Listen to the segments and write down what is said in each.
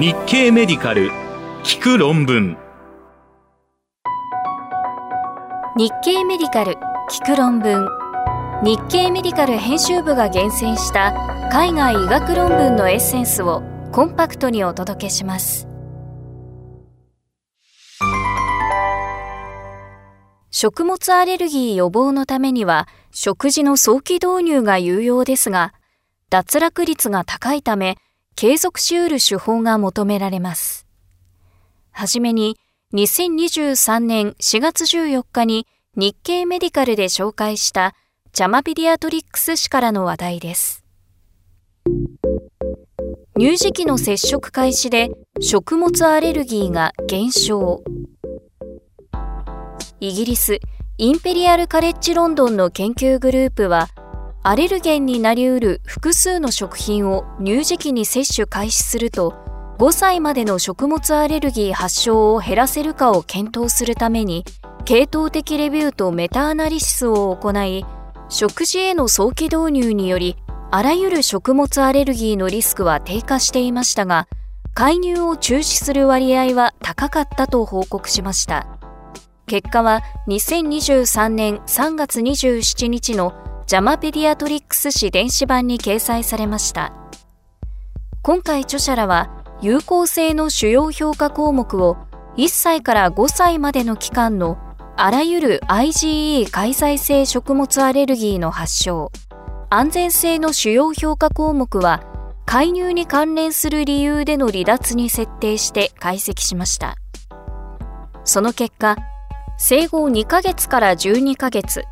日経メディカル聞く論文。日経メディカル聞く論文。日経メディカル編集部が厳選した海外医学論文のエッセンスをコンパクトにお届けします。食物アレルギー予防のためには食事の早期導入が有用ですが脱落率が高いため継続しうる手法が求められます。はじめに、2023年4月14日に日経メディカルで紹介したジャマペディアトリックス氏からの話題です。乳児期の接触開始で食物アレルギーが減少。イギリスインペリアルカレッジロンドンの研究グループはアレルゲンになりうる複数の食品を乳児期に摂取開始すると5歳までの食物アレルギー発症を減らせるかを検討するために系統的レビューとメタアナリシスを行い食事への早期導入によりあらゆる食物アレルギーのリスクは低下していましたが介入を中止する割合は高かったと報告しました。結果は2023年3月27日のジャマペディアトリックス誌電子版に掲載されました。今回著者らは有効性の主要評価項目を1歳から5歳までの期間のあらゆる IgE 開催性食物アレルギーの発症、安全性の主要評価項目は介入に関連する理由での離脱に設定して解析しました。その結果、生後2ヶ月から12ヶ月、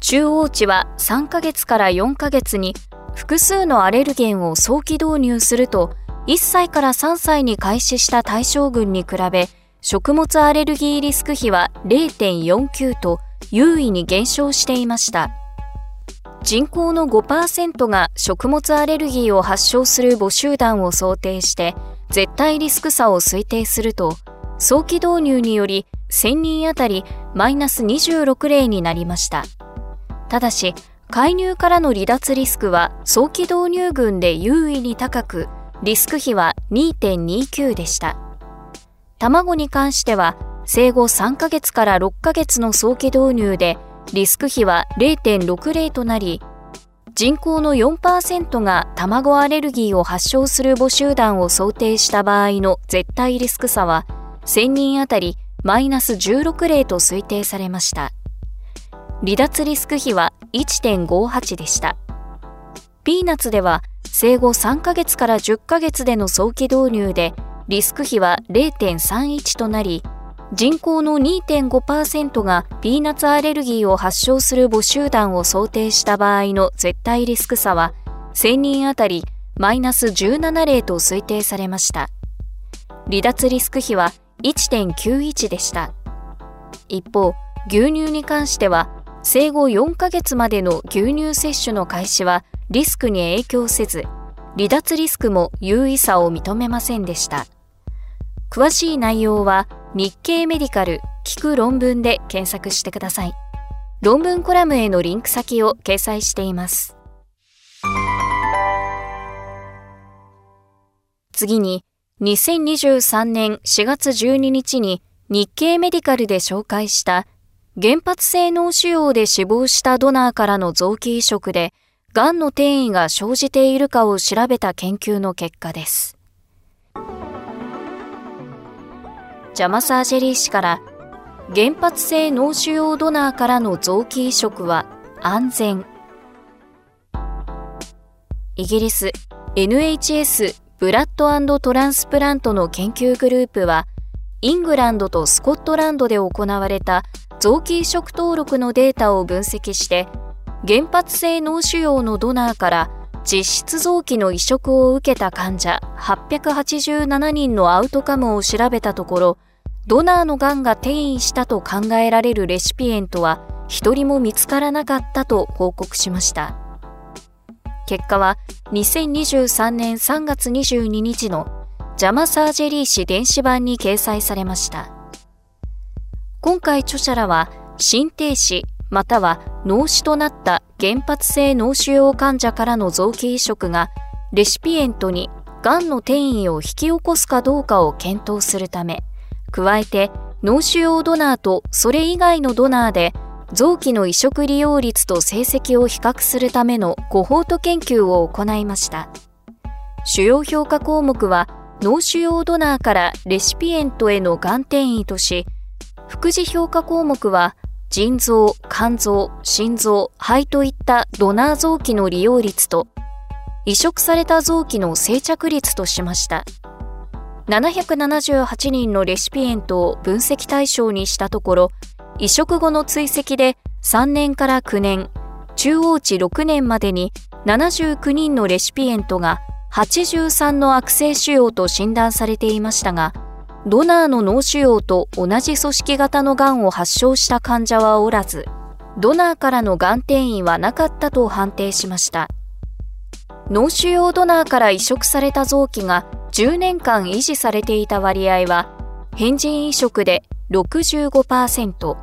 中央値は3ヶ月から4ヶ月に複数のアレルゲンを早期導入すると1歳から3歳に開始した対象群に比べ食物アレルギーリスク比は0.49と優位に減少していました。人口の5%が食物アレルギーを発症する母集団を想定して絶対リスク差を推定すると早期導入により1000人あたりマイナス26例になりました。ただし、介入からの離脱リスクは早期導入群で優位に高く、リスク比は2.29でした。卵に関しては、生後3ヶ月から6ヶ月の早期導入で、リスク比は0.60となり、人口の4%が卵アレルギーを発症する母集団を想定した場合の絶対リスク差は、1000人あたりマイナス16例と推定されました。離脱リスク比は1.58でした。ピーナッツでは生後3ヶ月から10ヶ月での早期導入でリスク比は0.31となり、人口の2.5%がピーナッツアレルギーを発症する母集団を想定した場合の絶対リスク差は1000人あたりマイナス17例と推定されました。離脱リスク比は1.91でした。一方、牛乳に関しては生後4ヶ月までの牛乳摂取の開始はリスクに影響せず、離脱リスクも優位さを認めませんでした。詳しい内容は日経メディカル聞く論文で検索してください。論文コラムへのリンク先を掲載しています。次に、2023年4月12日に日経メディカルで紹介した原発性脳腫瘍で死亡したドナーからの臓器移植で、癌の転移が生じているかを調べた研究の結果です。ジャマサージェリー氏から、原発性脳腫瘍ドナーからの臓器移植は安全。イギリス NHS ブラッドトランスプラントの研究グループは、イングランドとスコットランドで行われた臓器移植登録のデータを分析して原発性脳腫瘍のドナーから実質臓器の移植を受けた患者887人のアウトカムを調べたところドナーのがんが転移したと考えられるレシピエントは一人も見つからなかったと報告しました。結果は2023年3月22日のジャマサージェリー氏電子版に掲載されました。今回著者らは心停止または脳死となった原発性脳腫瘍患者からの臓器移植がレシピエントにがんの転移を引き起こすかどうかを検討するため、加えて脳腫瘍ドナーとそれ以外のドナーで臓器の移植利用率と成績を比較するためのコホート研究を行いました。主要評価項目は脳腫瘍ドナーからレシピエントへのがん転移とし、副次評価項目は腎臓、肝臓、心臓、肺といったドナー臓器の利用率と移植された臓器の生着率としました。778人のレシピエントを分析対象にしたところ、移植後の追跡で3年から9年、中央値6年までに79人のレシピエントが83の悪性腫瘍と診断されていましたが、ドナーの脳腫瘍と同じ組織型のがんを発症した患者はおらず、ドナーからのがん転移はなかったと判定しました。脳腫瘍ドナーから移植された臓器が10年間維持されていた割合は、変人移植で65%、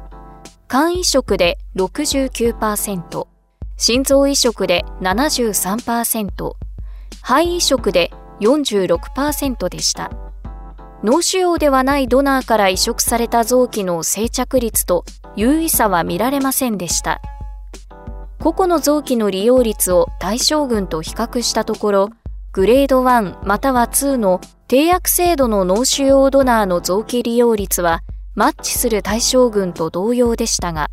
肝移植で69%、心臓移植で73%、肺移植で46%でした。脳腫瘍ではないドナーから移植された臓器の生着率と優位差は見られませんでした。個々の臓器の利用率を対象群と比較したところ、グレード1または2の低薬精度の脳腫瘍ドナーの臓器利用率はマッチする対象群と同様でしたが、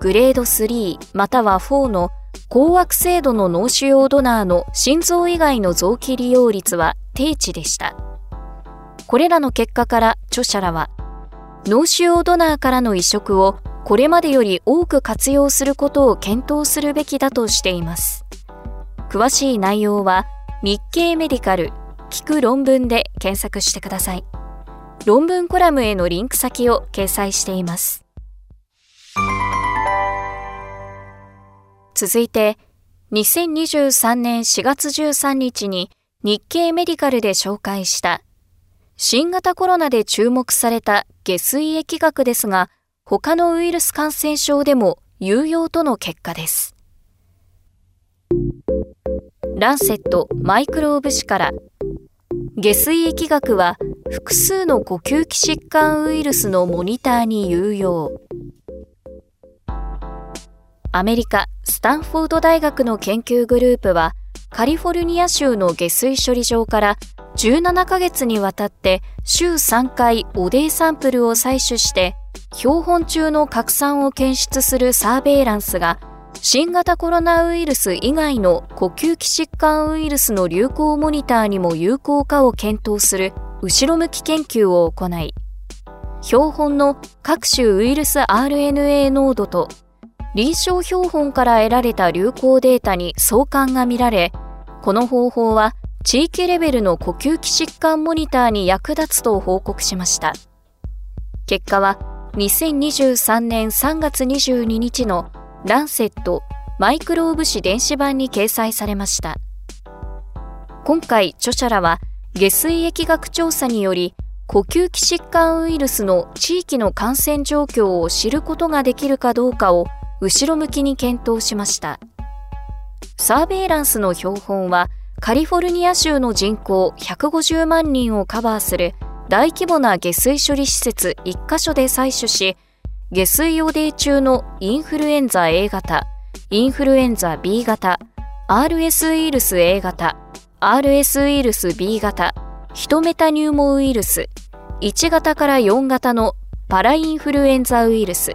グレード3または4の高悪精度の脳腫瘍ドナーの心臓以外の臓器利用率は低値でした。これらの結果から著者らは、脳腫瘍ドナーからの移植をこれまでより多く活用することを検討するべきだとしています。詳しい内容は日経メディカル聞く論文で検索してください。論文コラムへのリンク先を掲載しています。続いて、2023年4月13日に日経メディカルで紹介した新型コロナで注目された下水液学ですが、他のウイルス感染症でも有用との結果です。ランセットマイクローブ誌から下水液学は複数の呼吸器疾患ウイルスのモニターに有用アメリカスタンフォード大学の研究グループはカリフォルニア州の下水処理場から17ヶ月にわたって週3回オデーサンプルを採取して標本中の拡散を検出するサーベイランスが新型コロナウイルス以外の呼吸器疾患ウイルスの流行モニターにも有効かを検討する後ろ向き研究を行い標本の各種ウイルス RNA 濃度と臨床標本から得られた流行データに相関が見られこの方法は地域レベルの呼吸器疾患モニターに役立つと報告しました結果は2023年3月22日のランセットマイクローブ誌電子版に掲載されました。今回著者らは下水液学調査により呼吸器疾患ウイルスの地域の感染状況を知ることができるかどうかを後ろ向きに検討しました。サーベイランスの標本はカリフォルニア州の人口150万人をカバーする大規模な下水処理施設1カ所で採取し、下水汚泥中のインフルエンザ A 型、インフルエンザ B 型、RS ウイルス A 型、RS ウイルス B 型、ヒトメタニューモウイルス、1型から4型のパラインフルエンザウイルス、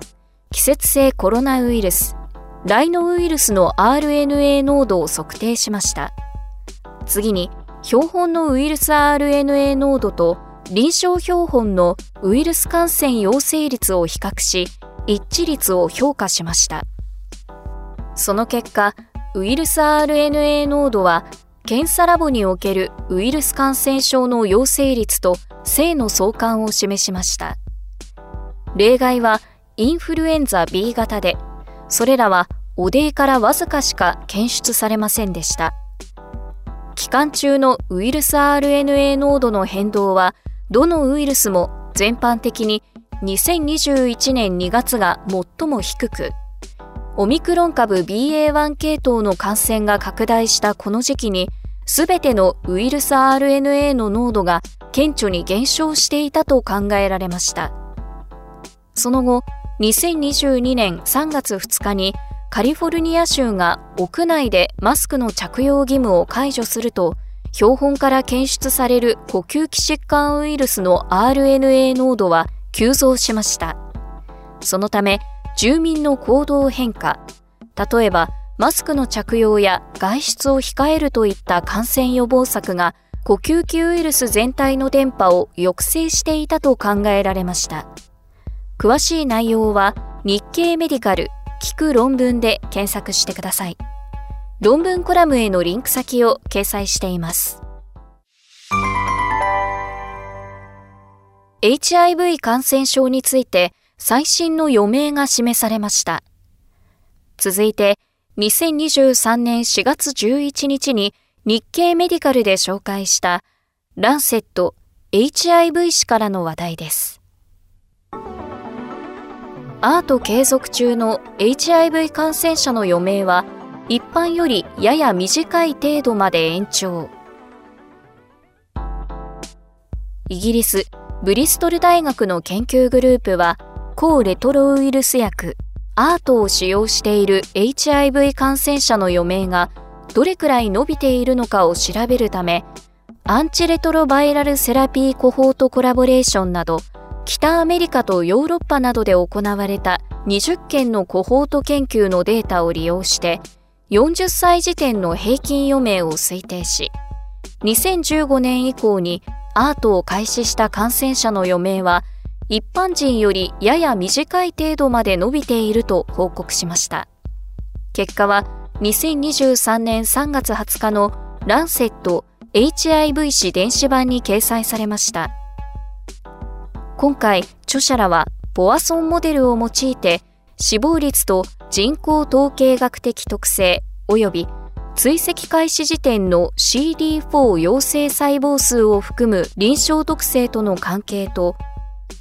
季節性コロナウイルス、ライノウイルスの RNA 濃度を測定しました。次に、標本のウイルス RNA 濃度と臨床標本のウイルス感染陽性率を比較し、一致率を評価しました。その結果、ウイルス RNA 濃度は、検査ラボにおけるウイルス感染症の陽性率と性の相関を示しました。例外はインフルエンザ B 型で、それらは汚泥からわずかしか検出されませんでした。期間中のウイルス RNA 濃度の変動はどのウイルスも全般的に2021年2月が最も低く、オミクロン株 BA.1 系統の感染が拡大したこの時期にすべてのウイルス RNA の濃度が顕著に減少していたと考えられました。その後、2022年3月2日にカリフォルニア州が屋内でマスクの着用義務を解除すると、標本から検出される呼吸器疾患ウイルスの RNA 濃度は急増しました。そのため、住民の行動変化、例えばマスクの着用や外出を控えるといった感染予防策が呼吸器ウイルス全体の電波を抑制していたと考えられました。詳しい内容は日経メディカル聞く論文で検索してください。論文コラムへのリンク先を掲載しています。HIV 感染症について最新の余命が示されました。続いて、2023年4月11日に日経メディカルで紹介したランセット HIV 誌からの話題です。アート継続中の HIV 感染者の余命は一般よりやや短い程度まで延長。イギリス、ブリストル大学の研究グループは、抗レトロウイルス薬、アートを使用している HIV 感染者の余命がどれくらい伸びているのかを調べるため、アンチレトロバイラルセラピーコホートコラボレーションなど、北アメリカとヨーロッパなどで行われた20件のコホート研究のデータを利用して、40歳時点の平均余命を推定し、2015年以降にアートを開始した感染者の余命は一般人よりやや短い程度まで伸びていると報告しました。結果は2023年3月20日のランセット HIV 誌電子版に掲載されました。今回、著者らはボアソンモデルを用いて死亡率と人口統計学的特性及び追跡開始時点の CD4 陽性細胞数を含む臨床特性との関係と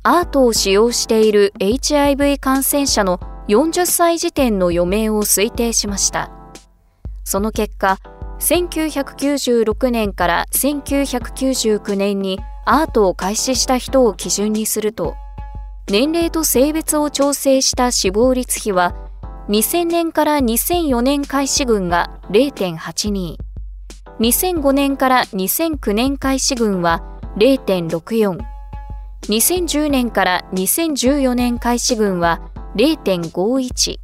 アートを使用している HIV 感染者の40歳時点の余命を推定しました。その結果、1996年から1999年にアートを開始した人を基準にすると、年齢と性別を調整した死亡率比は、2000年から2004年開始群が0.82、2005年から2009年開始群は0.64、2010年から2014年開始群は0.51、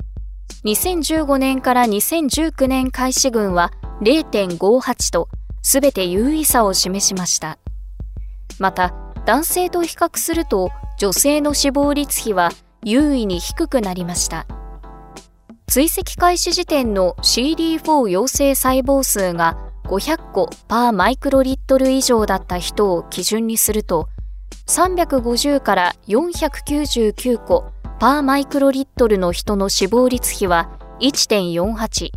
2015年から2019年開始群は0.58と、すべて優位差を示しました。また、男性と比較すると女性の死亡率比は優位に低くなりました。追跡開始時点の CD4 陽性細胞数が500個パーマイクロリットル以上だった人を基準にすると、350から499個パーマイクロリットルの人の死亡率比は1.48、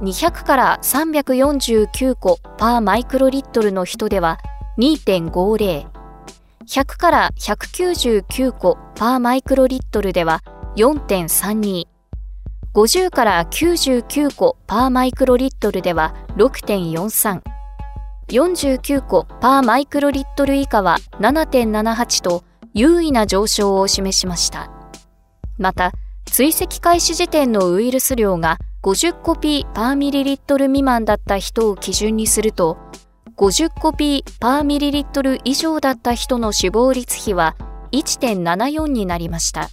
200から349個パーマイクロリットルの人では2.50、100から199個パーマイクロリットルでは4.32、50から99個パーマイクロリットルでは6.43、49個パーマイクロリットル以下は7.78と優位な上昇を示しました。また、追跡開始時点のウイルス量が50コピーパーミリリットル未満だった人を基準にすると、50コピーパーミリリットル以上だった人の死亡率比は1.74になりました。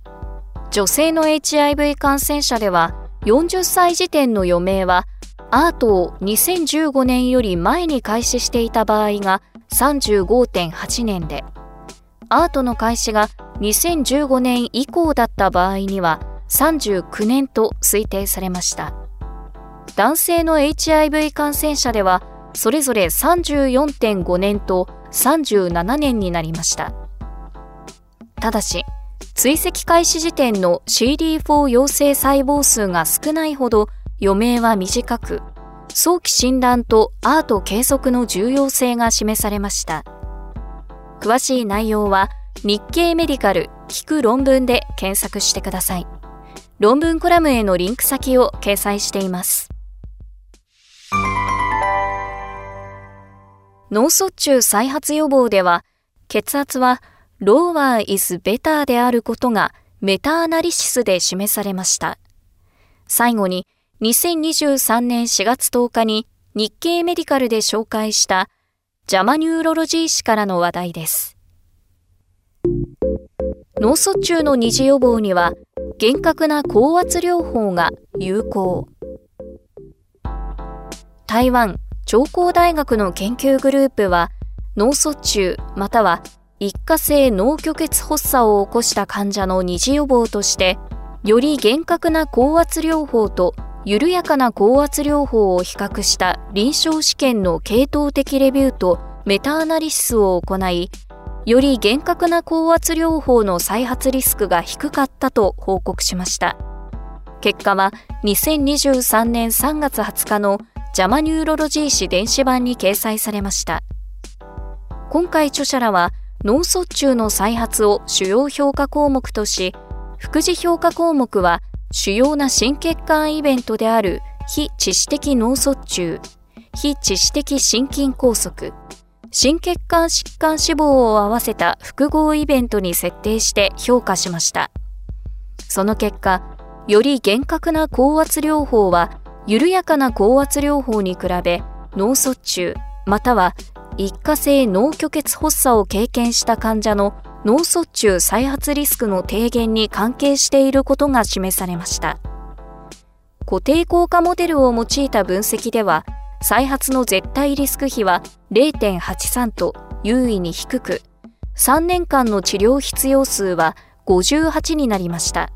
女性の HIV 感染者では40歳時点の余命はアートを2015年より前に開始していた場合が35.8年で、アートの開始が2015年以降だった場合には39年と推定されました。男性の HIV 感染者ではそれぞれ34.5年と37年になりました。ただし、追跡開始時点の CD4 陽性細胞数が少ないほど余命は短く、早期診断とアート計測の重要性が示されました。詳しい内容は日経メディカル聞く論文で検索してください。論文コラムへのリンク先を掲載しています。脳卒中再発予防では、血圧は lower is better であることがメタアナリシスで示されました。最後に、2023年4月10日に日経メディカルで紹介したジャマニューロロジー誌からの話題です。脳卒中の二次予防には厳格な高圧療法が有効。台湾長江大学の研究グループは脳卒中または一過性脳虚血発作を起こした患者の二次予防としてより厳格な高圧療法と緩やかな高圧療法を比較した臨床試験の系統的レビューとメタアナリシスを行いより厳格な高圧療法の再発リスクが低かったと報告しました。結果は2023年3月20日のジャマニューロロジー誌電子版に掲載されました今回著者らは脳卒中の再発を主要評価項目とし副次評価項目は主要な心血管イベントである非致死的脳卒中非致死的心筋梗塞心血管疾患死亡を合わせた複合イベントに設定して評価しました。その結果、より厳格な高圧療法は緩やかな高圧療法に比べ脳卒中または一過性脳虚血発作を経験した患者の脳卒中再発リスクの低減に関係していることが示されました。固定効果モデルを用いた分析では再発の絶対リスク比は0.83と優位に低く、3年間の治療必要数は58になりました。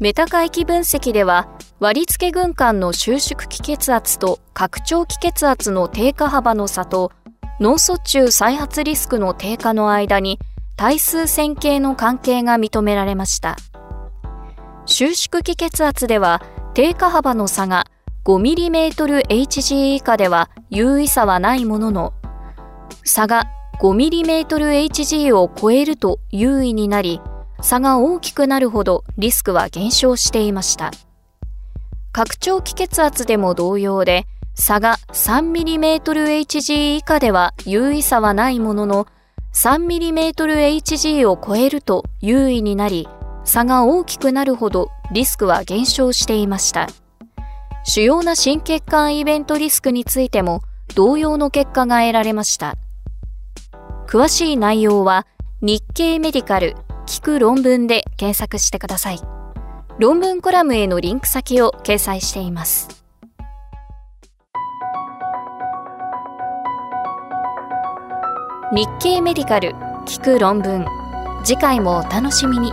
メタ回帰分析では、割付軍艦の収縮気血圧と拡張気血圧の低下幅の差と、脳卒中再発リスクの低下の間に対数線形の関係が認められました。収縮気血圧では低下幅の差が 5mmHg 以下では優位差はないものの、差が 5mmHg を超えると優位になり、差が大きくなるほどリスクは減少していました。拡張気血圧でも同様で、差が 3mmHg 以下では優位差はないものの、3mmHg を超えると優位になり、差が大きくなるほどリスクは減少していました。主要な心血管イベントリスクについても同様の結果が得られました。詳しい内容は日経メディカル聞く論文で検索してください。論文コラムへのリンク先を掲載しています。日経メディカル聞く論文次回もお楽しみに。